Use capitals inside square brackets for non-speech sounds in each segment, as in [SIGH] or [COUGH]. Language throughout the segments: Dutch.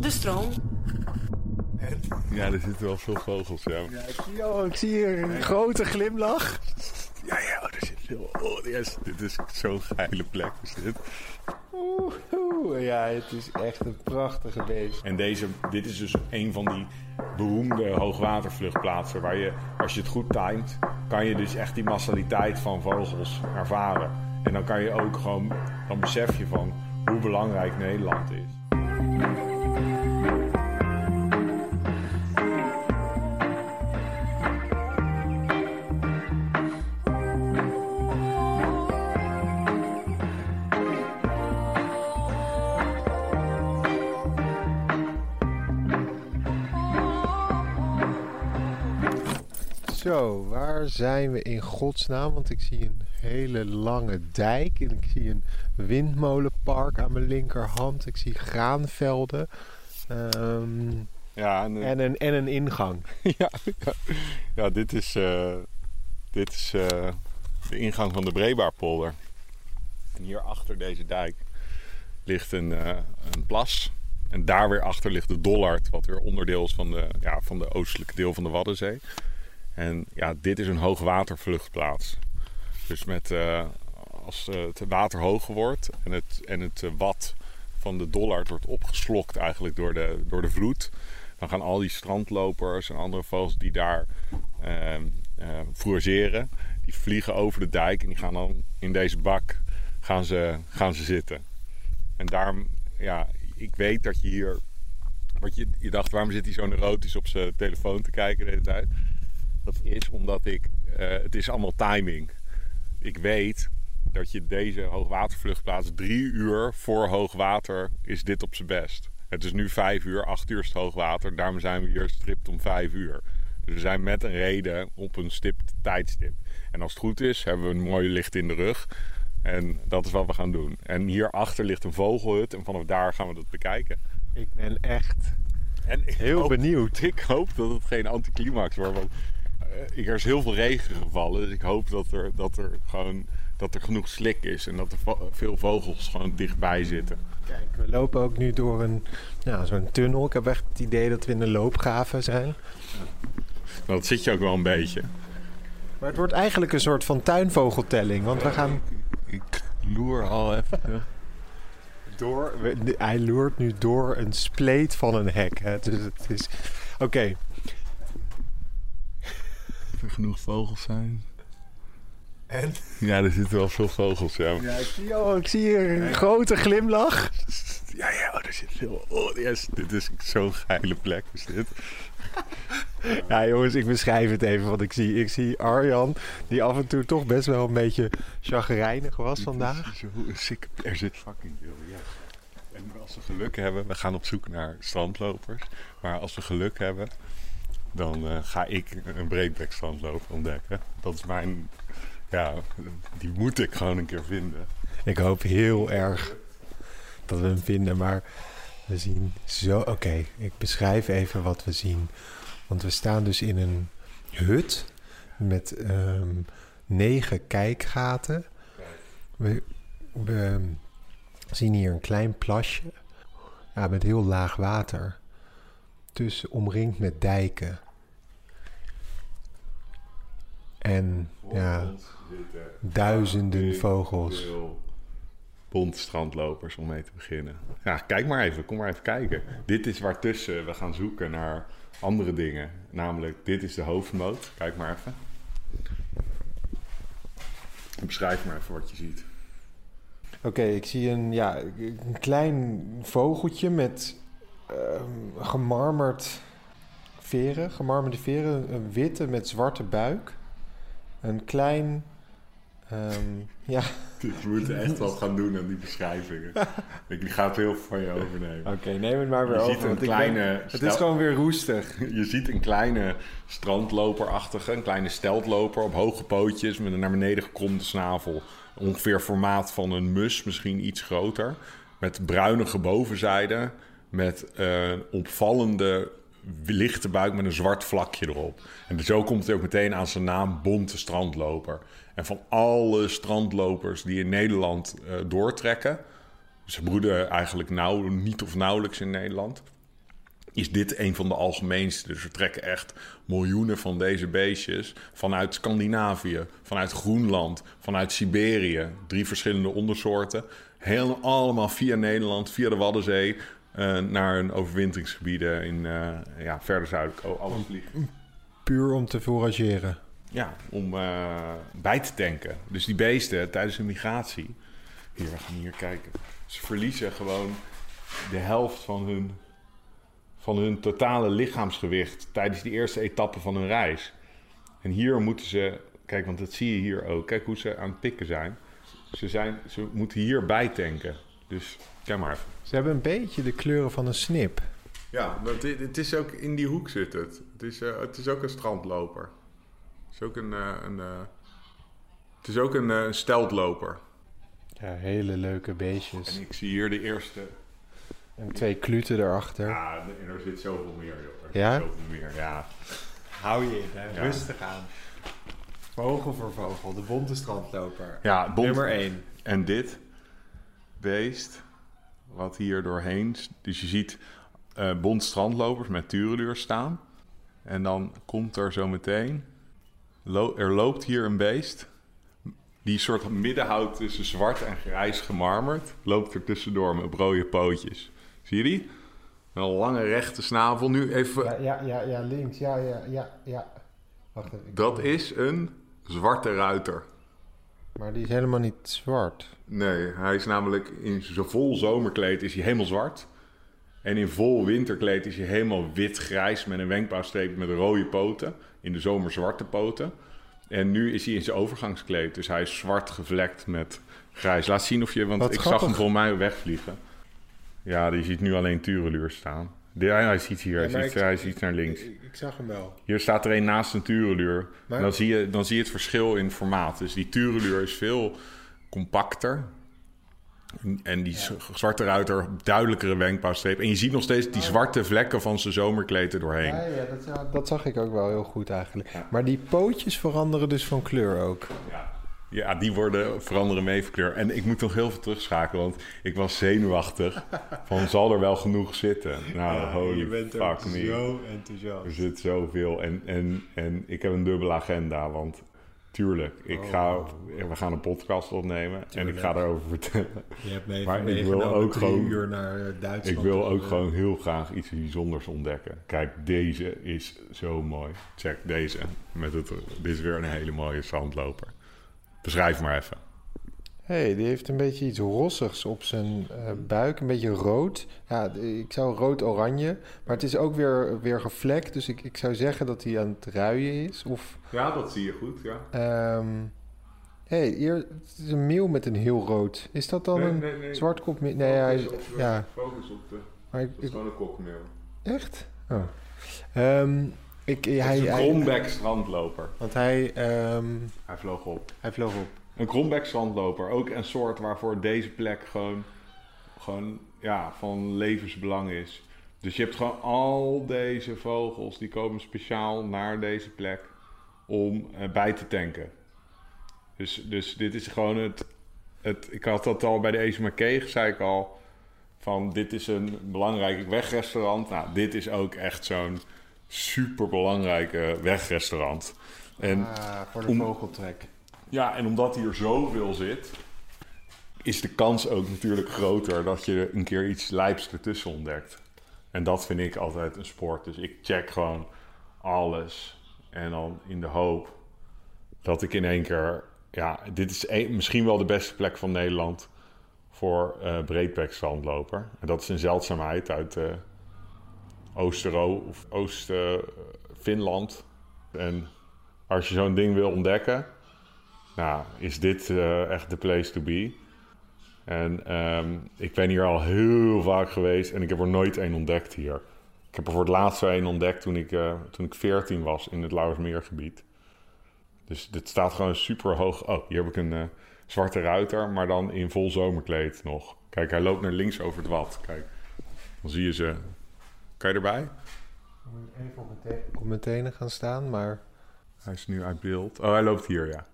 De stroom. Ja, er zitten wel veel vogels, ja. Ja, ik, zie, oh, ik zie hier een grote glimlach. Ja, ja, oh, er zit veel... Oh, yes, dit is zo'n geile plek, is dit. Oeh, oeh, ja, het is echt een prachtige beest. En deze, dit is dus een van die beroemde hoogwatervluchtplaatsen... waar je, als je het goed timet, kan je dus echt die massaliteit van vogels ervaren. En dan kan je ook gewoon... Dan besef je van hoe belangrijk Nederland is. Zo, waar zijn we in godsnaam? Want ik zie een hele lange dijk en ik zie een windmolenpark aan mijn linkerhand. Ik zie graanvelden ehm, Ja, en, en, een, en een ingang. [LAUGHS] ja, ja, dit is, eh, dit is eh, de ingang van de Breebaarpolder. En hier achter deze dijk ligt een, eh, een plas. En daar weer achter ligt de Dollard, wat weer onderdeel is van de, ja, van de oostelijke deel van de Waddenzee. En ja, dit is een hoogwatervluchtplaats. Dus met, eh, als eh, het water hoger wordt en het, en het eh, wad van de Dollard wordt opgeslokt eigenlijk door de, door de vloed, dan gaan al die strandlopers en andere vogels die daar ehm eh, fourageren, die vliegen over de dijk en die gaan dan in deze bak gaan ze, gaan ze zitten. En daarom, ja, ik weet dat je hier. Wat je, je dacht, waarom zit hij zo neurotisch op zijn telefoon te kijken de hele tijd? Dat is omdat ik. eh, het is allemaal timing. Ik weet dat je deze hoogwatervluchtplaats drie uur voor hoogwater is dit op zijn best. Het is nu vijf uur, acht uur is het hoogwater. Daarom zijn we hier stript om vijf uur. Dus we zijn met een reden op een stipt tijdstip. En als het goed is, hebben we een mooie licht in de rug. En dat is wat we gaan doen. En hierachter ligt een vogelhut en vanaf daar gaan we dat bekijken. Ik ben echt En ik heel hoop- benieuwd. Ik hoop dat het geen anticlimax wordt. Want er is heel veel regen gevallen. Dus ik hoop dat er, dat er gewoon dat er genoeg slik is. En dat er vo- veel vogels gewoon dichtbij zitten. Kijk, we lopen ook nu door een, ja, zo'n tunnel. Ik heb echt het idee dat we in een loopgraven zijn. Nou, dat zit je ook wel een beetje. Maar het wordt eigenlijk een soort van tuinvogeltelling. Want we gaan Ik loer al even. door... Hij loert nu door een spleet van een hek. Hè. Dus het is... Oké, Of er genoeg vogels zijn. en? Ja, er zitten wel veel vogels, ja. Ja, ik zie, oh, ik zie hier een grote glimlach. Ja, ja, oh, er zit veel... Oh, yes, dit is zo'n geile plek, is dit. Ja, jongens, ik beschrijf het even wat ik zie. Ik zie Arjan, die af en toe toch best wel een beetje chagrijnig was vandaag. Zo sick... Er zit fucking veel, ja. En als we geluk hebben, we gaan op zoek naar strandlopers. Maar als we geluk hebben, dan eh, ga ik een breedbek strandloper ontdekken. Dat is mijn... Ja, die moet ik gewoon een keer vinden. Ik hoop heel erg dat we hem vinden, maar we zien zo... Oké, ik beschrijf even wat we zien. Want we staan dus in een hut met ehm, negen kijkgaten. We, we zien hier een klein plasje ja, met heel laag water. Dus omringd met dijken. En ja, duizenden vogels. Bont strandlopers om mee te beginnen. Ja, kijk maar even. Kom maar even kijken. Dit is waartussen we gaan zoeken naar andere dingen. Namelijk, dit is de hoofdmoot. Kijk maar even. Beschrijf maar even wat je ziet. Oké, ik zie een, ja, een klein vogeltje met ehm, gemarmerd veren, gemarmerde veren, een witte met zwarte buik. Een klein, ehm, [LAUGHS] ja, We moeten echt wat gaan doen aan die beschrijvingen. [LAUGHS] Ik ga het heel veel van je overnemen. oké, neem het maar weer Je over. ziet een ik kleine... ben- het is gewoon weer roestig. [LAUGHS] Je ziet een kleine strandloperachtige, een kleine steltloper op hoge pootjes met een naar beneden gekromde snavel. Ongeveer formaat van een mus, misschien iets groter. Met bruinige bovenzijde, met eh, opvallende lichte buik met een zwart vlakje erop. En zo komt hij ook meteen aan zijn naam Bonte Strandloper. En van alle strandlopers die in Nederland eh, doortrekken... Ze broeden eigenlijk nauw, niet of nauwelijks in Nederland is dit een van de algemeenste. Dus er trekken echt miljoenen van deze beestjes vanuit Scandinavië, vanuit Groenland, vanuit Siberië. Drie verschillende ondersoorten. Heel, allemaal via Nederland, via de Waddenzee, naar hun overwinteringsgebieden in uh, ja, verder zuidelijk. Alles vliegen. Puur om te forageren. Ja, om bij te tanken. Dus die beesten tijdens hun migratie. Hier, we gaan hier kijken. Ze verliezen gewoon de helft van hun van hun totale lichaamsgewicht tijdens die eerste etappe van hun reis. En hier moeten ze, kijk, want dat zie je hier ook, kijk hoe ze aan het pikken zijn. Ze, zijn, ze moeten hier bijtanken. Dus kijk maar even. Ze hebben een beetje de kleuren van een snip. Ja, het, het is ook in die hoek zit het. Het is, uh, het is ook een strandloper. Het is ook een, uh, een uh, het is ook een, een steltloper. Ja, hele leuke beestjes. En ik zie hier de eerste en twee kluten erachter. Ja, en er zit zoveel meer, joh. Er ja? Zoveel meer, ja. Hou je in, hè? Ja. Rustig aan. Vogel voor vogel, de bonte strandloper. Ja, bont. Nummer 1. En dit beest, wat hier doorheen... Dus je ziet uh, bont strandlopers met tureluur staan. En dan komt er zo meteen... Lo er loopt hier een beest... Die soort midden houdt tussen zwart en grijs gemarmerd. Loopt er tussendoor met rode pootjes. Zie je die? Een lange rechte snavel. Nu even... Ja, ja, ja, ja links. Ja, ja, ja, ja. Wacht even. Dat is een zwarte ruiter. Maar die is helemaal niet zwart. Nee, hij is namelijk in zijn vol zomerkleed is hij helemaal zwart. En in vol winterkleed is hij helemaal wit-grijs met een wenkbrauwstreep met rode poten. In de zomer zwarte poten. En nu is hij in zijn overgangskleed. Dus hij is zwart gevlekt met grijs. Laat zien of je... Want ik zag hem voor mij wegvliegen. Ja, die ziet nu alleen Tureluur staan. Hij ziet hier, hij, ziet, hij ziet naar links. Ik, ik, zag hem wel. Hier staat er een naast een Tureluur. Dan, zie je, dan zie je het verschil in formaat. Dus die Tureluur is veel compacter. En die zwarte ruiter, duidelijkere wenkbrauwstreep. En je ziet nog steeds die zwarte vlekken van zijn zomerkleed er doorheen. Ja, ja dat, dat, zag ik ook wel heel goed eigenlijk. Maar die pootjes veranderen dus van kleur ook. Ja. Ja, die worden, veranderen mee van kleur. En ik moet nog heel veel terugschakelen, want ik was zenuwachtig. van zal er wel genoeg zitten? Nou, ja, holy je bent fuck me. zo enthousiast. Er zit zoveel. En, en, en ik heb een dubbele agenda, want tuurlijk, ik oh. ga, we gaan een podcast opnemen en ik ga daarover vertellen. Je hebt me maar ik wil ook gewoon uur naar eh, Duitsland. Ik wil ook gewoon heel graag iets bijzonders ontdekken. Kijk, deze is zo mooi. Check deze. Met het, dit is weer een hele mooie zandloper. Beschrijf maar even. hey, die heeft een beetje iets rossigs op zijn uh, buik. Een beetje rood. Ja, ik zou rood-oranje. Maar het is ook weer, weer gevlekt. Dus ik, ik zou zeggen dat hij aan het ruien is. Of, ja, dat zie je goed, ja. Um, hey, hier het is een meeuw met een heel rood. Is dat dan een nee, nee. zwartkop? Nee, hij, op, ja. focus op de... Maar ik, is gewoon een kokmeeuw. Echt? Oh. Um, ik, hij, is een Kronbeck strandloper. Want hij... Um, hij vloog op. Hij vloog op. Een Kronbeck strandloper. Ook een soort waarvoor deze plek gewoon, gewoon ja, van levensbelang is. Dus je hebt gewoon al deze vogels die komen speciaal naar deze plek om uh, bij te tanken. Dus, dus dit is gewoon het, het... Ik had dat al bij de Ezemakee, zei ik al... Van dit is een belangrijk wegrestaurant. Nou, dit is ook echt zo'n super belangrijke wegrestaurant. En ah, voor de vogeltrek. Ja, en omdat hier zoveel zit, is de kans ook natuurlijk groter dat je een keer iets lijps ertussen ontdekt. En dat vind ik altijd een sport. Dus ik check gewoon alles. En dan in de hoop dat ik in één keer. Ja, dit is misschien wel de beste plek van Nederland voor uh, breedbek strandloper. En dat is een zeldzaamheid uit uh, Oostero of Oost-Finland. en als je zo'n ding wil ontdekken, nou, is dit uh, echt de place to be. En um, ik ben hier al heel vaak geweest en ik heb er nooit één ontdekt hier. Ik heb er voor het laatst één ontdekt toen ik, uh, toen ik 14 was in het Lauwersmeergebied. Dus dit staat gewoon super hoog. Oh, hier heb ik een uh, zwarte ruiter, maar dan in vol zomerkleed nog. Kijk, hij loopt naar links over het wat. Kijk, dan zie je ze kan je erbij? Ik moet even op mijn, op mijn tenen gaan staan, maar... Hij is nu uit beeld. Oh, hij loopt hier, ja.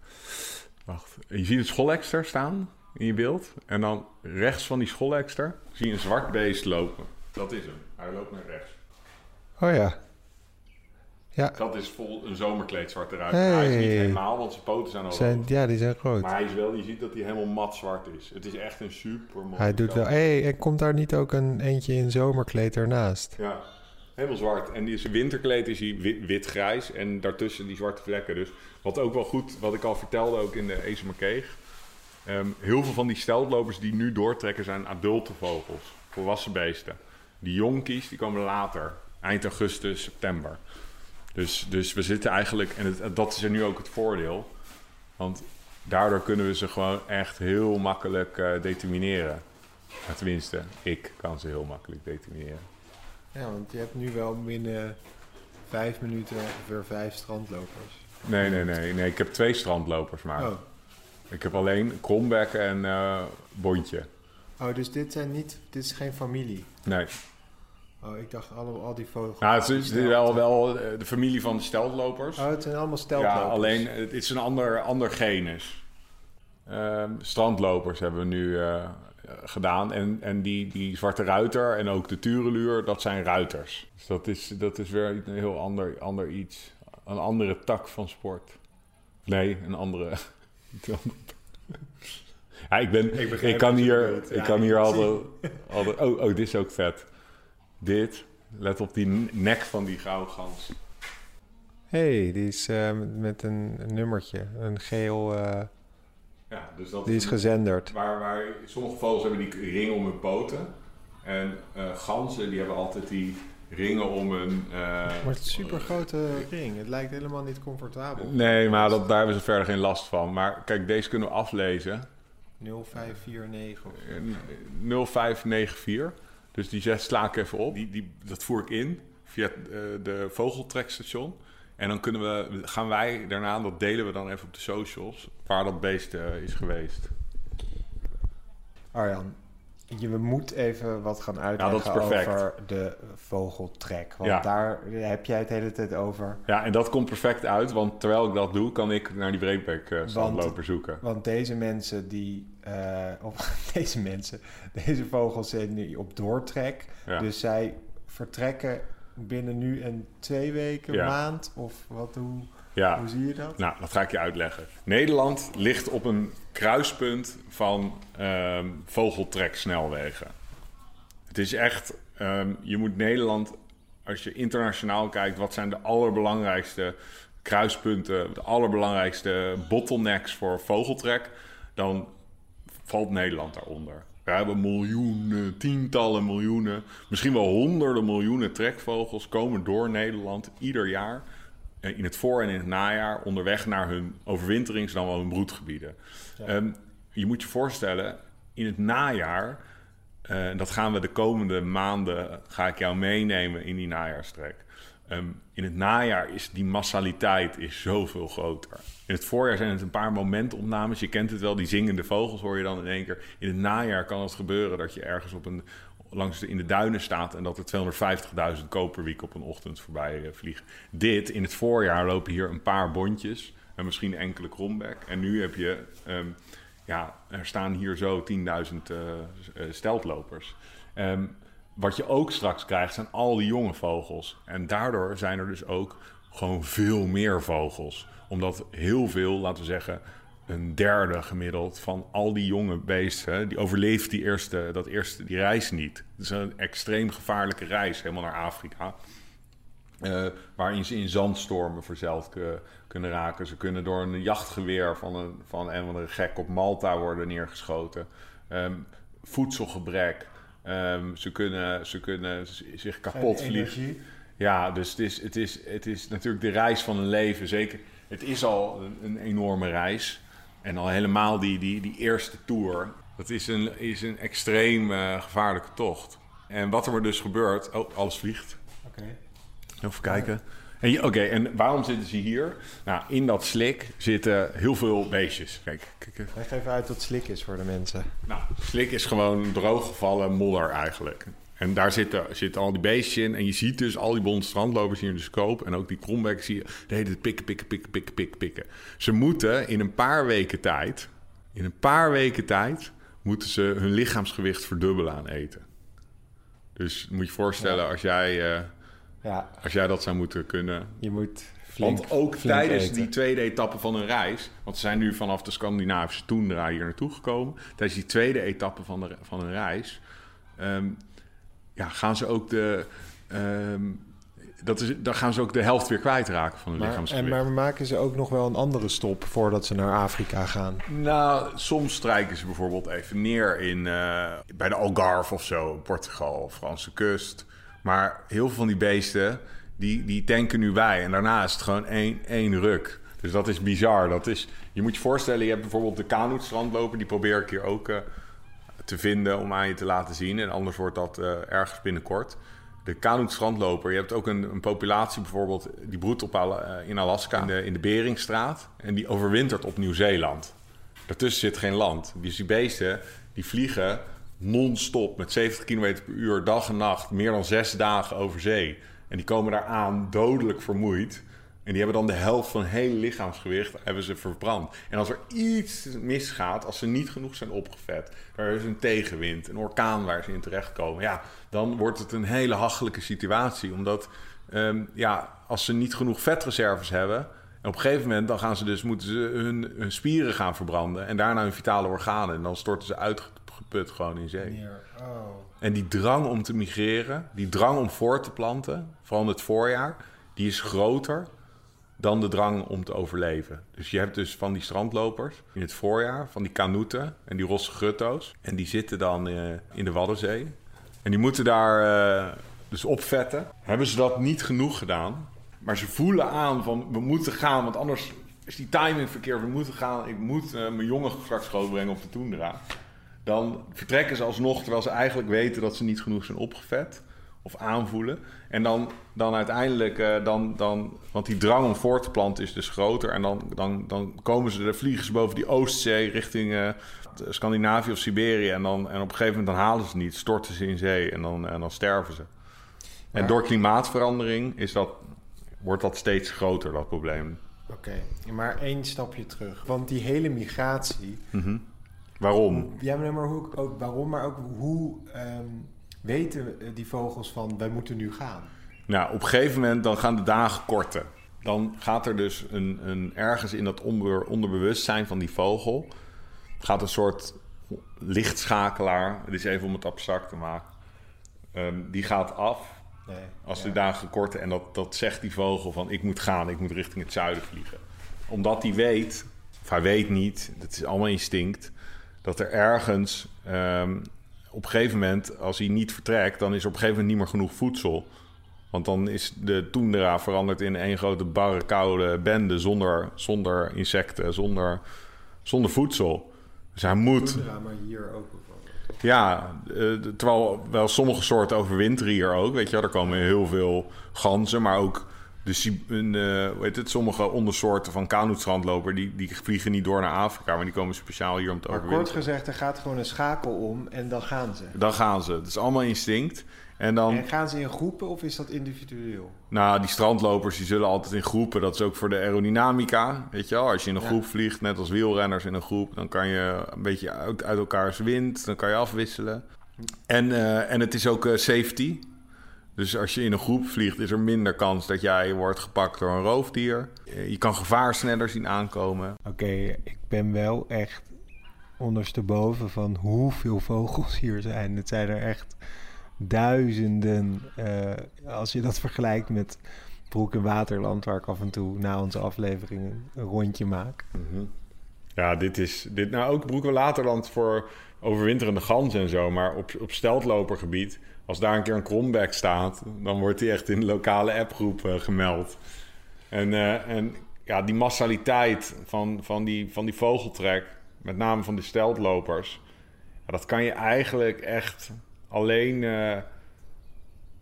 Wacht. Je ziet het schoolekster staan in je beeld. En dan rechts van die schoolekster zie je een zwart beest lopen. Dat is hem. Hij loopt naar rechts. Oh ja. Ja, Dat is vol een zomerkleed zwarte ruiter. Hey. Hij is niet helemaal, want zijn poten zijn al zijn, rood. ja die zijn groot. Maar hij is wel, je ziet dat hij helemaal mat zwart is. Het is echt een super mooi. Hij doet wel... Hé, hey, en komt daar niet ook een eentje in zomerkleed ernaast? Ja, helemaal zwart. En die zijn winterkleed is hij wit- wit-grijs en daartussen die zwarte vlekken. Dus wat ook wel goed, wat ik al vertelde ook in de Ezemerkeeg. Ehm heel veel van die steltlopers die nu doortrekken zijn adulte vogels, volwassen beesten. Die jonkies die komen later, eind augustus, september. Dus, dus we zitten eigenlijk, en het, dat is er nu ook het voordeel. Want daardoor kunnen we ze gewoon echt heel makkelijk eh, determineren. Tenminste, ik kan ze heel makkelijk determineren. Ja, want je hebt nu wel binnen vijf minuten ongeveer vijf strandlopers. Nee, nee, nee, nee. Ik heb twee strandlopers maar. Oh. Ik heb alleen Krombeck en eh Bontje. oh, dus dit zijn niet... Dit is geen familie. Nee. Oh, ik dacht alle, al die vogels... Nou, het is wel, wel eh, de familie van de steltlopers. Oh, het zijn allemaal steltlopers. ja, alleen het is een ander, ander genus. Ehm, strandlopers hebben we nu eh, eh, gedaan. En, en die, die zwarte ruiter en ook de tureluur, dat zijn ruiters. Dus dat is, dat is weer een heel ander, ander iets. Een andere tak van sport. Nee, een andere... [LAUGHS] ja, ik, ben, Ik kan hier, ik ja. kan hier altijd, altijd... Oh, oh, dit is ook vet. Dit, let op die nek van die gouden gans. hey, die is eh, met een nummertje. Een geel... eh, Ja, dus dat die is gezenderd. Waar, waar sommige vogels hebben die ringen om hun poten. En eh, ganzen die hebben altijd die ringen om hun... eh, Maar het is een super grote ring. Het lijkt helemaal niet comfortabel. Nee, maar dat, daar hebben ze verder geen last van. Maar kijk, deze kunnen we aflezen. 0549 of... Eh, 0594. Dus die zet sla ik even op. Die, die, dat voer ik in via eh, de vogeltrekstation. En dan kunnen we, gaan wij daarna, dat delen we dan even op de socials, waar dat beest eh, is geweest. Arjan, je moet even wat gaan uitleggen over de vogeltrek. Want Ja. daar heb jij het hele tijd over. Ja, en dat komt perfect uit, want terwijl ik dat doe, kan ik naar die breedbek eh strandloper zoeken. Want deze mensen die... eh, of [LAUGHS] deze mensen, deze vogels zijn nu op doortrek. Ja. Dus zij vertrekken binnen nu en twee weken, maand? Of wat, hoe, Ja, hoe zie je dat? nou, dat ga ik je uitleggen. Nederland ligt op een kruispunt van ehm vogeltreksnelwegen. Het is echt, ehm, je moet Nederland, als je internationaal kijkt, wat zijn de allerbelangrijkste kruispunten, de allerbelangrijkste bottlenecks voor vogeltrek, dan valt Nederland daaronder. We hebben miljoenen, tientallen miljoenen, misschien wel honderden miljoenen trekvogels komen door Nederland ieder jaar in het voor- en in het najaar onderweg naar hun overwinterings- dan wel hun broedgebieden. Ehm, je moet je voorstellen, in het najaar, eh, dat gaan we de komende maanden, ga ik jou meenemen in die najaarstrek. Ehm, in het najaar is die massaliteit is zoveel groter. In het voorjaar zijn het een paar momentopnames. Je kent het wel, die zingende vogels hoor je dan in één keer. In het najaar kan het gebeuren dat je ergens op een, langs de, in de duinen staat... en dat er 250.000 koperwiek op een ochtend voorbij eh, vliegen. Dit, in het voorjaar lopen hier een paar bontjes... en misschien enkele krombek. En nu heb je... ehm, ja, er staan hier zo 10.000 eh, eh, steltlopers. Ehm, wat je ook straks krijgt zijn al die jonge vogels. En daardoor zijn er dus ook gewoon veel meer vogels. Omdat heel veel, laten we zeggen, een derde gemiddeld van al die jonge beesten, die overleeft die eerste, dat eerste, die reis niet. Het is een extreem gevaarlijke reis, helemaal naar Afrika. Eh, waarin ze in zandstormen verzeild ku- kunnen raken. Ze kunnen door een jachtgeweer van een, van een andere gek op Malta worden neergeschoten. Ehm, voedselgebrek. Ehm, ze, kunnen, ze kunnen zich kapot En vliegen. Ja, dus het is, het, is, het is natuurlijk de reis van een leven. Zeker, het is al een, een enorme reis. En al helemaal die, die, die eerste tour. Dat is een, is een extreem eh, gevaarlijke tocht. En wat er maar dus gebeurt... Oh, alles vliegt. Oké. Even kijken. Oké, en waarom zitten ze hier? Nou, in dat slik zitten heel veel beestjes. Kijk, kijk even. Leg even uit wat slik is voor de mensen. Nou, slik is gewoon drooggevallen modder eigenlijk. En daar zitten, zitten al die beestjes in. En je ziet dus al die bonte strandlopers hier in de scope. En ook die krombekken zie je de hele tijd pikken, pikken, pikken, pikken, pikken, pikken. Ze moeten in een paar weken tijd... In een paar weken tijd moeten ze hun lichaamsgewicht verdubbelen aan eten. Dus moet je je voorstellen als jij... eh, Ja, Als jij dat zou moeten kunnen. je moet flink, Want ook flink tijdens eten. die tweede etappe van hun reis... want ze zijn nu vanaf de Scandinavische toendra hier naartoe gekomen... tijdens die tweede etappe van, de, van hun reis... ehm, ja, gaan ze ook de... ehm, dat is, dan gaan ze ook de helft weer kwijtraken van hun Maar, en, lichaamsgewicht. maar maken ze ook nog wel een andere stop voordat ze naar Afrika gaan? Nou, soms strijken ze bijvoorbeeld even neer in, eh, bij de Algarve of zo, Portugal, Franse kust. Maar heel veel van die beesten, die, die tanken nu bij. En daarna is het gewoon één, één ruk. Dus dat is bizar. Dat is, je moet je voorstellen, je hebt bijvoorbeeld de Kanoet-strandloper. Die probeer ik hier ook eh, te vinden om aan je te laten zien. En anders wordt dat eh, ergens binnenkort. De Kanoet-strandloper. Je hebt ook een, een populatie bijvoorbeeld, die broedt op, eh, in Alaska, in de, in de Beringstraat. En die overwintert op Nieuw-Zeeland. Daartussen zit geen land. Dus die beesten die vliegen non-stop met 70 km per uur, dag en nacht, meer dan zes dagen over zee. En die komen daar aan dodelijk vermoeid. En die hebben dan de helft van hun hele lichaamsgewicht hebben ze verbrand. En als er iets misgaat, als ze niet genoeg zijn opgevet, er is een tegenwind, een orkaan waar ze in terechtkomen, ja, dan wordt het een hele hachelijke situatie. Omdat ehm, ja, als ze niet genoeg vetreserves hebben, en op een gegeven moment dan gaan ze dus, moeten ze hun, hun spieren gaan verbranden en daarna hun vitale organen. En dan storten ze uitgeput gewoon in zee. Oh. En die drang om te migreren, die drang om voort te planten, vooral in het voorjaar, die is groter dan de drang om te overleven. Dus je hebt dus van die strandlopers in het voorjaar, van die kanoeten en die rosse gutto's. En die zitten dan eh, in de Waddenzee. En die moeten daar eh, dus opvetten. Hebben ze dat niet genoeg gedaan, maar ze voelen aan van we moeten gaan, want anders is die timing verkeerd. We moeten gaan, ik moet eh, mijn jongen straks grootbrengen op de toendra. Dan vertrekken ze alsnog terwijl ze eigenlijk weten dat ze niet genoeg zijn opgevet of aanvoelen. En dan, dan uiteindelijk, eh, dan, dan, want die drang om voor te planten is dus groter. En dan, dan, dan komen ze, vliegen ze boven die Oostzee richting eh, Scandinavië of Siberië. En, dan, en op een gegeven moment dan halen ze het niet, storten ze in zee en dan, en dan sterven ze. En door klimaatverandering is dat, wordt dat steeds groter, dat probleem. Oké, maar één stapje terug. Want die hele migratie... Waarom? Ja, maar, hoe, ook waarom, maar ook hoe ehm, weten eh, die vogels van wij moeten nu gaan? Nou, op een gegeven moment dan gaan de dagen korten. Dan gaat er dus een, een, ergens in dat onderbewustzijn van die vogel... gaat een soort lichtschakelaar... het is even om het abstract te maken... ehm, die gaat af Nee, als ja. de dagen korten. En dat, dat zegt die vogel van ik moet gaan, ik moet richting het zuiden vliegen. Omdat hij weet, of hij weet niet, dat is allemaal instinct... dat er ergens ehm, op een gegeven moment, als hij niet vertrekt... dan is er op een gegeven moment niet meer genoeg voedsel... Want dan is de toendra veranderd in één grote barre, koude bende zonder, zonder insecten, zonder, zonder voedsel. Dus hij moet. Toendra, maar hier ook. Ja, eh, terwijl wel sommige soorten overwinteren hier ook. Weet je, er komen heel veel ganzen, maar ook de, Si- een, hoe heet het, sommige ondersoorten van kanoetstrandloper... Die, die vliegen niet door naar Afrika, maar die komen speciaal hier om te Maar kort gezegd, er gaat gewoon een schakel om en dan gaan ze. Dan gaan ze. Het is allemaal instinct. En dan... En gaan ze in groepen of is dat individueel? Nou, die strandlopers die zullen altijd in groepen. Dat is ook voor de aerodynamica. Weet je wel, als je in een Ja. groep vliegt, net als wielrenners in een groep, dan kan je een beetje uit, uit elkaars wind, dan kan je afwisselen. En, eh, en het is ook eh, safety. Dus als je in een groep vliegt, is er minder kans dat jij wordt gepakt door een roofdier. Eh, Je kan gevaar sneller zien aankomen. Oké, ik ben wel echt ondersteboven van hoeveel vogels hier zijn. Het zijn er echt duizenden. eh, als je dat vergelijkt met Broek en Waterland, waar ik af en toe na onze afleveringen een rondje maak. Ja, dit is dit nou ook Broek en Laterland voor overwinterende ganzen en zo. Maar op, op steltlopergebied, als daar een keer een kromback staat, dan wordt die echt in de lokale appgroep eh, gemeld. En, eh, en ja, die massaliteit van, van, die, van die vogeltrek, met name van die steltlopers, dat kan je eigenlijk echt alleen eh,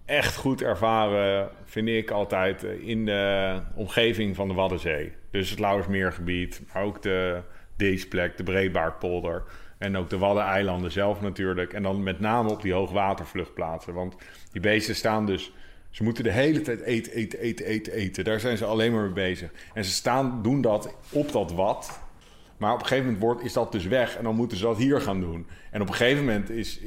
echt goed ervaren, vind ik altijd, in de omgeving van de Waddenzee. Dus het Lauwersmeergebied, maar ook de Deesplek, de Breedbaardpolder. En ook de Waddeneilanden zelf natuurlijk. En dan met name op die hoogwatervluchtplaatsen. Want die beesten staan dus... Ze moeten de hele tijd eten, eten, eten, eten, eten. Daar zijn ze alleen maar mee bezig. En ze staan, doen dat op dat wad. Maar op een gegeven moment wordt, is dat dus weg. En dan moeten ze dat hier gaan doen. En op een gegeven moment is,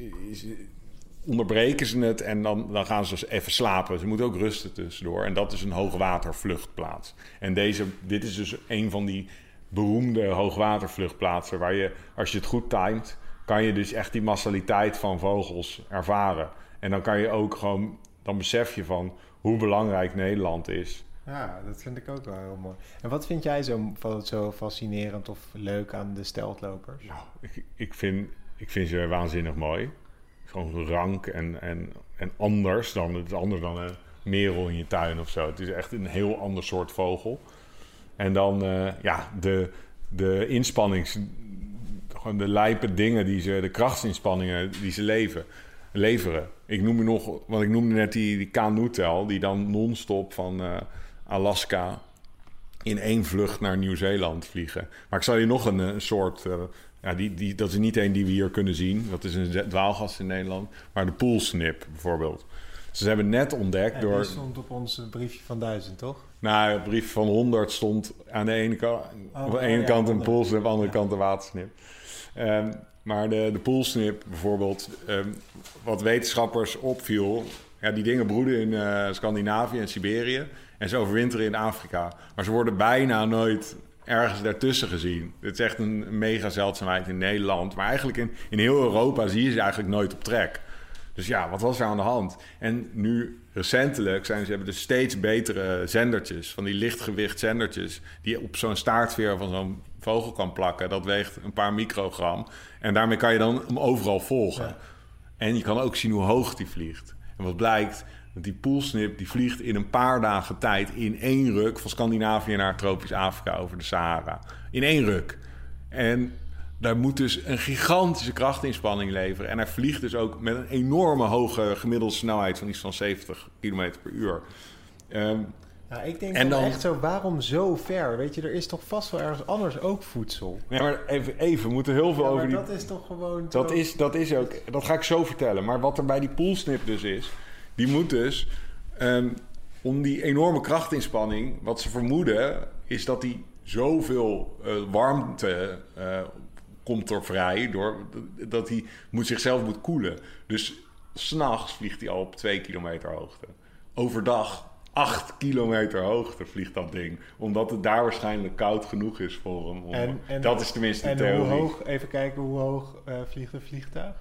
onderbreken ze het en dan, dan gaan ze even slapen. Ze moeten ook rusten tussendoor. En dat is een hoogwatervluchtplaats. En deze, dit is dus een van die beroemde hoogwatervluchtplaatsen... waar je, als je het goed timet, kan je dus echt die massaliteit van vogels ervaren. En dan kan je ook gewoon... dan besef je van hoe belangrijk Nederland is... Ja, dat vind ik ook wel heel mooi. En wat vind jij zo, zo fascinerend of leuk aan de steltlopers? Nou, ik, ik, vind, ik vind ze waanzinnig mooi. Gewoon rank en, en, en anders dan, het is anders dan een merel in je tuin of zo. Het is echt een heel ander soort vogel. En dan, uh, ja, de, de inspannings... Gewoon de lijpe dingen die ze... De krachtsinspanningen die ze leven, leveren. Ik noem nog... Want ik noemde net die, die Kanutel... Die dan non-stop van... Uh, Alaska in één vlucht naar Nieuw-Zeeland vliegen. Maar ik zal je nog een, een soort. Uh, ja, die, die, dat is niet één die we hier kunnen zien. Dat is een dwaalgast in Nederland. Maar de poolsnip bijvoorbeeld. Ze hebben net ontdekt ja, door. Die stond op ons briefje van 1000, toch? Nou, het briefje van 100 stond aan de ene, ka oh, aan de ene oh, kant een poolsnip, aan de andere kant een watersnip. Um, maar de, de poolsnip bijvoorbeeld, um, wat wetenschappers opviel, ja, die dingen broeden in uh, Scandinavië en Siberië. En ze overwinteren in Afrika. Maar ze worden bijna nooit ergens daartussen gezien. Het is echt een mega zeldzaamheid in Nederland. Maar eigenlijk in, in heel Europa zie je ze eigenlijk nooit op trek. Dus ja, wat was er aan de hand? En nu recentelijk zijn ze hebben dus steeds betere zendertjes, van die lichtgewicht zendertjes, die je op zo'n staartveer van zo'n vogel kan plakken. Dat weegt een paar microgram. En daarmee kan je dan hem overal volgen. Ja. En je kan ook zien hoe hoog die vliegt. En wat blijkt, die poolsnip die vliegt in een paar dagen tijd in één ruk van Scandinavië naar tropisch Afrika over de Sahara. In één ruk. En daar moet dus een gigantische krachtinspanning leveren. En hij vliegt dus ook met een enorme hoge gemiddelde snelheid van iets van 70 km per uur. Um, ja, ik denk en dan, echt zo, waarom zo ver? Weet je, er is toch vast wel ergens anders ook voedsel? Nee, maar even, even we moeten heel veel ja, over die... dat is toch gewoon... Dat, is, dat is ook... Dat ga ik zo vertellen. Maar wat er bij die poolsnip dus is... Die moet dus, um, om die enorme krachtinspanning, wat ze vermoeden, is dat die zoveel uh, warmte uh, komt er vrij, door, dat hij moet zichzelf moet koelen. Dus s'nachts vliegt hij al op 2 kilometer hoogte. Overdag 8 kilometer hoogte vliegt dat ding. Omdat het daar waarschijnlijk koud genoeg is voor hem. Om, en, en, dat is tenminste de en theorie. Hoe hoog, even kijken, hoe hoog uh, vliegt een vliegtuig?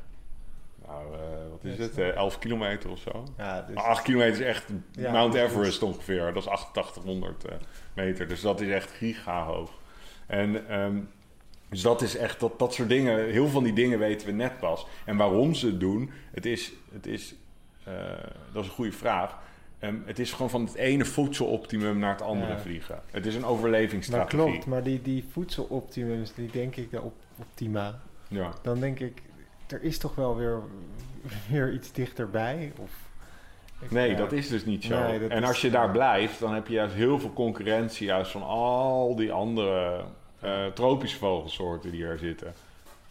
Nou, uh, wat is het? Uh, 11 kilometer of zo. Ja, dus... Maar 8 kilometer is echt ja, Mount Everest dus... ongeveer. Dat is 8800 uh, meter. Dus dat is echt giga hoog. En um, dus dat is echt, dat, dat soort dingen, heel veel van die dingen weten we net pas. En waarom ze het doen, het is, het is uh, dat is een goede vraag. Um, het is gewoon van het ene voedseloptimum naar het andere ja. vliegen. Het is een overlevingsstrategie. Dat klopt, maar die, die voedseloptimums, die denk ik, de op, optima, ja. dan denk ik, er is toch wel weer, weer iets dichterbij? Of, ik, nee, ja. dat is dus niet zo. Nee, en als je daar blijft, dan heb je juist heel veel concurrentie juist van al die andere uh, tropische vogelsoorten die er zitten.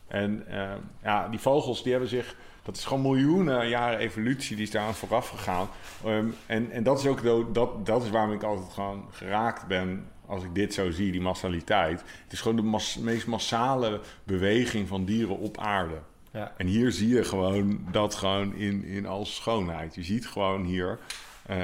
En uh, ja, die vogels die hebben zich, dat is gewoon miljoenen jaren evolutie die is daaraan vooraf gegaan. Um, en, en dat is ook dat, dat is waarom ik altijd gewoon geraakt ben als ik dit zo zie, die massaliteit. Het is gewoon de mas, meest massale beweging van dieren op aarde. Ja. En hier zie je gewoon dat gewoon in, in al schoonheid. Je ziet gewoon hier uh,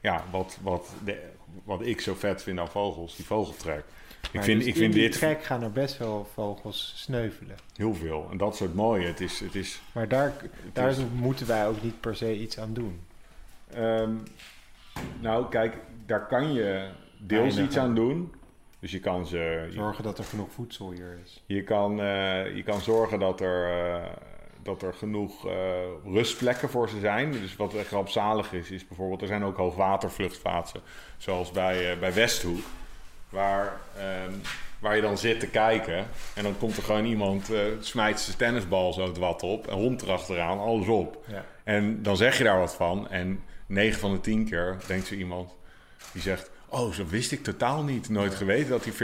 ja, wat, wat, de, wat ik zo vet vind aan vogels, die vogeltrek. Ik vind, dus ik vind dit. trek gaan er best wel vogels sneuvelen. Heel veel. En dat is het mooie. Het is, het is, maar daar, daar is, moeten wij ook niet per se iets aan doen. Um, nou, kijk, daar kan je deels iets aan doen. Dus je kan ze... Zorgen dat er genoeg voedsel hier is. Je kan, uh, je kan zorgen dat er, uh, dat er genoeg uh, rustplekken voor ze zijn. Dus wat echt rampzalig is, is bijvoorbeeld... Er zijn ook hoogwatervluchtplaatsen, zoals bij, bij Westhoek. Waar, um, waar je dan zit te kijken. En dan komt er gewoon iemand, smijt zijn tennisbal zo het wat op. En hond erachteraan, alles op. Ja. En dan zeg je daar wat van. En 9 van de 10 keer denkt zo iemand... Die zegt... Oh, zo wist ik totaal niet. Nooit geweten dat die 40.000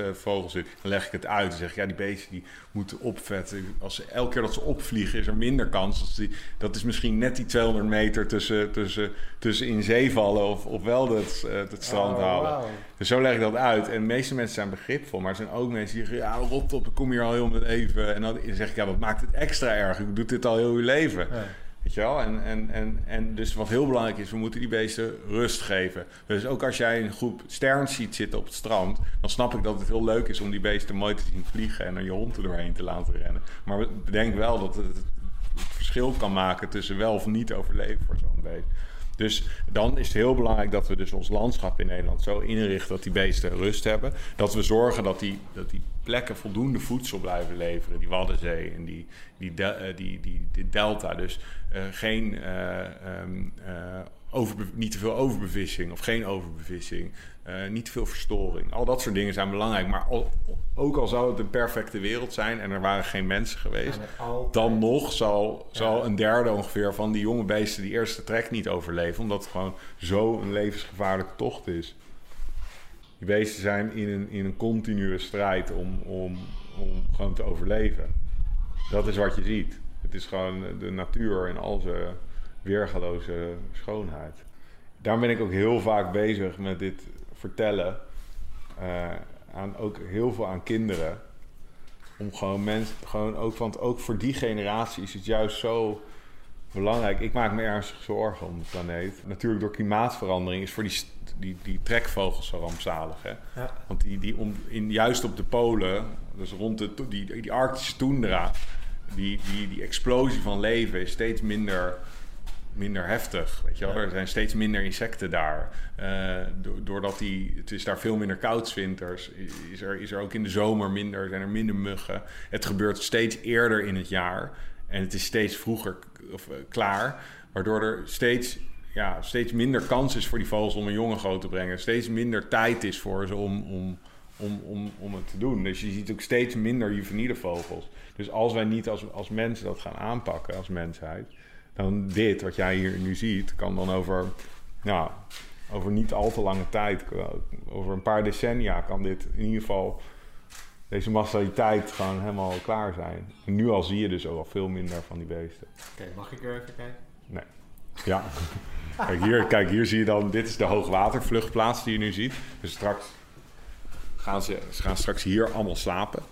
uh, vogels zit. Dan leg ik het uit en zeg ja, die beesten die moeten opvetten. Als ze, elke keer dat ze opvliegen is er minder kans. Dat, die, dat is misschien net die 200 meter tussen, tussen, tussen in zee vallen of, of wel het, uh, het strand oh, halen. Wow. Dus zo leg ik dat uit. En de meeste mensen zijn begripvol. Maar er zijn ook mensen die zeggen, ja, rot op, ik kom hier al heel mijn leven. En dan zeg ik, ja, wat maakt het extra erg? Ik doe dit al heel je leven. Ja. Weet je wel? En, en, en, en dus wat heel belangrijk is, we moeten die beesten rust geven. Dus ook als jij een groep sterns ziet zitten op het strand, dan snap ik dat het heel leuk is om die beesten mooi te zien vliegen en er je hond er doorheen te laten rennen. Maar bedenk wel dat het, het verschil kan maken tussen wel of niet overleven voor zo'n beest. Dus dan is het heel belangrijk dat we dus ons landschap in Nederland zo inrichten dat die beesten rust hebben. Dat we zorgen dat die, dat die plekken voldoende voedsel blijven leveren. Die Waddenzee en die, die, eh, die, die, delta. Dus uh, geen, uh, over, niet te veel overbevissing of geen overbevissing. Uh, niet te veel verstoring. Al dat soort dingen zijn belangrijk. Maar al, ook al zou het een perfecte wereld zijn en er waren geen mensen geweest, dan nog zal, zal een derde ongeveer van die jonge beesten die eerste trek niet overleven, omdat het gewoon zo een levensgevaarlijke tocht is. Die beesten zijn in een, in een continue strijd om, om, om gewoon te overleven. Dat is wat je ziet. Het is gewoon de natuur in al zijn weergaloze schoonheid. Daar ben ik ook heel vaak bezig met dit vertellen. Uh, aan, ook heel veel aan kinderen. Om gewoon mensen, gewoon ook, want ook voor die generatie is het juist zo belangrijk. Ik maak me ernstig zorgen om de planeet. Natuurlijk door klimaatverandering is voor die, die, die trekvogels zo rampzalig. Hè? Ja. Want die, die om, in, juist op de polen, dus rond de, die, die Arctische toendra, die, die, die explosie van leven is steeds minder minder heftig. Weet je wel? Er zijn steeds minder insecten daar. Uh, doordat die, het is daar veel minder koud winters, is er, is er ook in de zomer minder, zijn er minder muggen. Het gebeurt steeds eerder in het jaar en het is steeds vroeger of, uh, klaar, waardoor er steeds, ja, steeds minder kans is voor die vogels om een jongen groot te brengen. Steeds minder tijd is voor ze om, om, om, om, om het te doen. Dus je ziet ook steeds minder juveniele vogels. Dus als wij niet als, als mensen dat gaan aanpakken, als mensheid, dan dit, wat jij hier nu ziet, kan dan over, ja, over niet al te lange tijd, over een paar decennia, kan dit in ieder geval, deze massaliteit gewoon helemaal klaar zijn. En nu al zie je dus ook al veel minder van die beesten. Oké, mag ik er even kijken? Nee. Ja. [LAUGHS] kijk, hier, kijk, hier zie je dan, dit is de hoogwatervluchtplaats die je nu ziet. Dus straks gaan ze, ze gaan straks hier allemaal slapen.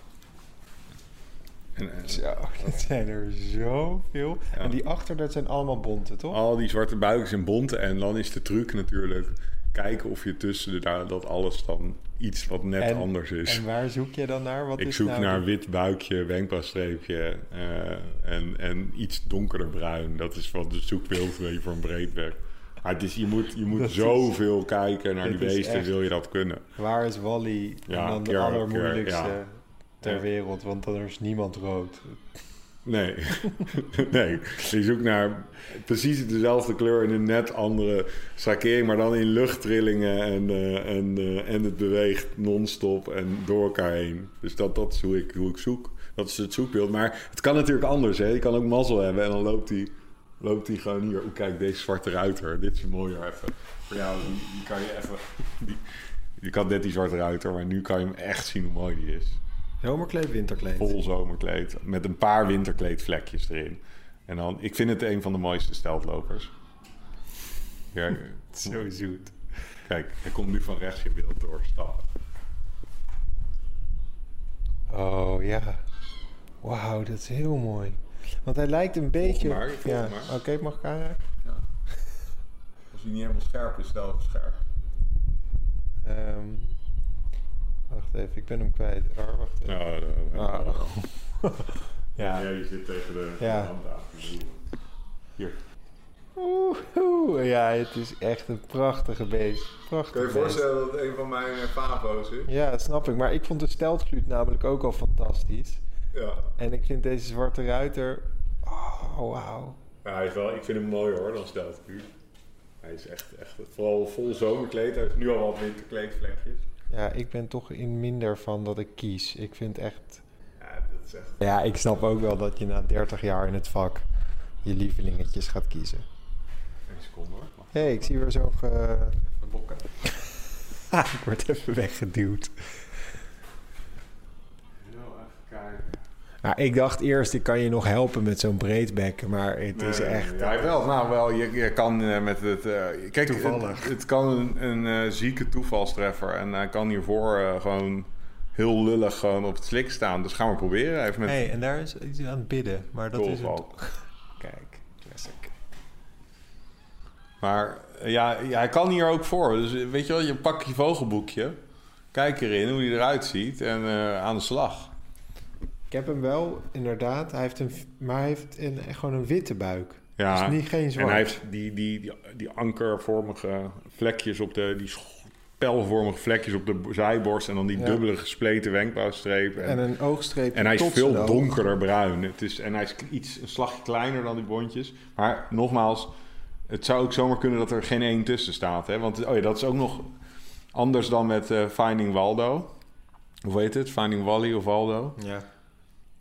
En, en, Zo, [LAUGHS] dat zijn er zoveel. Ja. En die achter, dat zijn allemaal bonten, toch? Al die zwarte buikjes zijn bonten. En dan is de truc natuurlijk kijken of je tussen de, dat alles dan iets wat net en, anders is. En waar zoek je dan naar? Wat ik is zoek nou naar wit buikje, wenkbrauwstreepje uh, en, en iets donkerder bruin. Dat is wat de zoekbeeld weet voor een breedweg. Maar het is, je moet, je moet zoveel is, kijken naar die beesten, wil je dat kunnen. Waar is Wally? Ja, en dan de allermoeilijkste. Ja ter wereld, want dan is niemand rood. Nee, [LAUGHS] nee. Je zoekt naar precies dezelfde kleur in een net andere schakering, maar dan in luchttrillingen en, uh, en, uh, en het beweegt non-stop en door elkaar heen. Dus dat, dat is hoe ik, hoe ik zoek. Dat is het zoekbeeld. Maar het kan natuurlijk anders. Hè? Je kan ook mazzel hebben en dan loopt hij loopt hij gewoon hier. Oh, kijk, deze zwarte ruiter. Dit is mooier even. Voor jou, die, die kan je even... Die, je kan net die zwarte ruiter, maar nu kan je hem echt zien hoe mooi die is. Zomerkleed, winterkleed. Vol zomerkleed. Met een paar winterkleedvlekjes erin. En dan, ik vind het een van de mooiste steltlopers. Ja, [LAUGHS] zo zoet. Kijk, hij komt nu van rechts in beeld doorstappen. Oh ja. Wauw, dat is heel mooi. Want hij lijkt een beetje. Maar, ja, oké, okay, mag ik aanraken? Ja. Als hij niet helemaal scherp is, stel scherp. Um, Wacht even, ik ben hem kwijt. Oh, wacht even. Nou, uh, oh. ja. [LAUGHS] ja, je zit tegen de, ja. hand Hier. Oeh, oeh, ja, het is echt een prachtige beest. Prachtig Kun je je voorstellen dat het een van mijn uh, favo's is? Ja, dat snap ik. Maar ik vond de steltgluut namelijk ook al fantastisch. Ja. En ik vind deze zwarte ruiter... Oh, wauw. Ja, hij is wel, ik vind hem mooier hoor dan steltgluut. Hij is echt, echt vooral vol zomerkleed. Hij heeft nu al wat winterkleedvlekjes. Ja, ik ben toch in minder van dat ik kies. Ik vind echt... Ja, dat is echt... Ja, ik snap ook wel dat je na 30 jaar in het vak je lievelingetjes gaat kiezen. Eén seconde hoor. Hé, hey, ik zie weer zo... Ge... Bokken. [LAUGHS] ik word even weggeduwd. Heel even kijken. Nou, ik dacht eerst, ik kan je nog helpen met zo'n breedbek, maar het nee, is echt... Ja, wel. Nou, wel. Je, je kan uh, met het... Uh, kijk, Toevallig. Het, het kan een, een uh, zieke toevalstreffer en hij kan hiervoor gewoon heel lullig gewoon op het slik staan. Dus gaan we proberen. Even met... hey, en daar is iets aan het bidden, maar dat is het... [LAUGHS] Kijk, classic. Maar eh, ja, ja, hij kan hier ook voor. Dus eh, weet je wel, je pakt je vogelboekje. Kijk erin hoe hij eruit ziet en eh, aan de slag. Ik heb hem wel, inderdaad. Hij heeft een, maar hij heeft een, gewoon een witte buik. Ja, Dus niet geen zwart. en hij heeft die, die, die, die ankervormige vlekjes op de... Die pijlvormige vlekjes op de zijborst... en dan die Ja. dubbele gespleten wenkbrauwstreep. En een oogstreep. En hij is veel donkerder bruin. Het is, en hij is iets, een slagje kleiner dan die bontjes. Maar nogmaals, het zou ook zomaar kunnen dat er geen één tussen staat. Hè? Want oh ja, dat is ook nog anders dan met eh, Finding Waldo. Hoe heet het? Finding Wally of Waldo. Ja.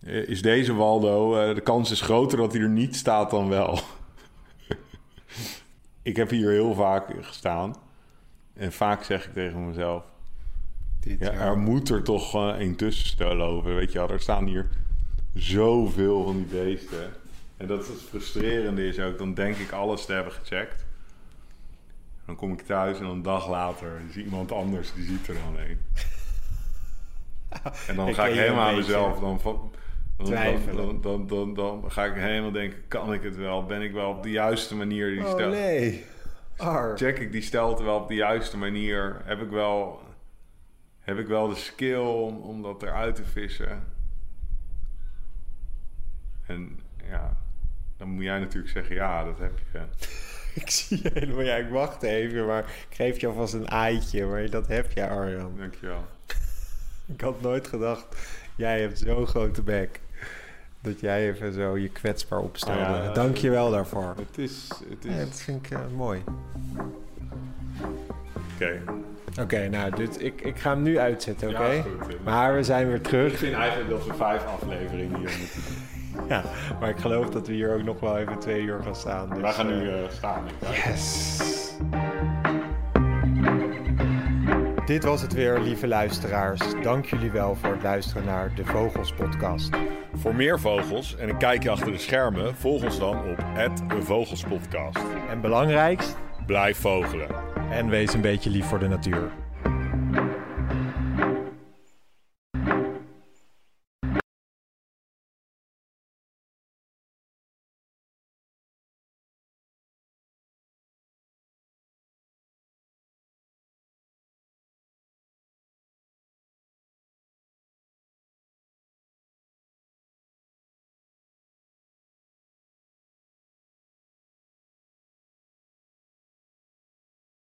Eh, Is deze Waldo, eh, de kans is groter dat hij er niet staat dan wel. [LAUGHS] ik heb hier heel vaak gestaan. En vaak zeg ik tegen mezelf... Dit Ja, er moet er toch uh, een tussen lopen. Weet je wel, er staan hier zoveel van die beesten. En dat is het frustrerende is ook. Dan denk ik alles te hebben gecheckt. Dan kom ik thuis en een dag later is iemand anders die ziet er dan een. [LAUGHS] En dan Ik ga ik helemaal aan mezelf. Dan, dan, Twijfelen. dan, dan, dan, dan ga ik helemaal denken: kan ik het wel? Ben ik wel op de juiste manier die Oh stel? nee. Check ik die stelte wel op de juiste manier? Heb ik wel, heb ik wel de skill om, om dat eruit te vissen? En ja, dan moet jij natuurlijk zeggen, ja, dat heb je. [LAUGHS] Ik zie je helemaal. Ja, ik wacht even, maar ik geef je alvast een aaitje. Maar dat heb je, Arjan. Dankjewel. Ik had nooit gedacht, jij hebt zo'n grote bek. Dat jij even zo je kwetsbaar opstelde. Ja, Dank je wel daarvoor. Het is, het is, Ja, dat vind ik eh, mooi. oké. Oké, nou, dit, ik, ik ga hem nu uitzetten, oké? Ja, maar we zijn weer Ik terug. vind eigenlijk dat we vijf afleveringen hier moeten doen. [LAUGHS] Ja, maar ik geloof dat we hier ook nog wel even twee uur gaan staan. Dus, Wij gaan nu eh, eh, staan. ik. Yes! Dit was het weer, lieve luisteraars. Dank jullie wel voor het luisteren naar de Vogels Podcast. Voor meer vogels en een kijkje achter de schermen, volg ons dan op Vogelspodcast. En belangrijkst, Blijf vogelen. en wees een beetje lief voor de natuur.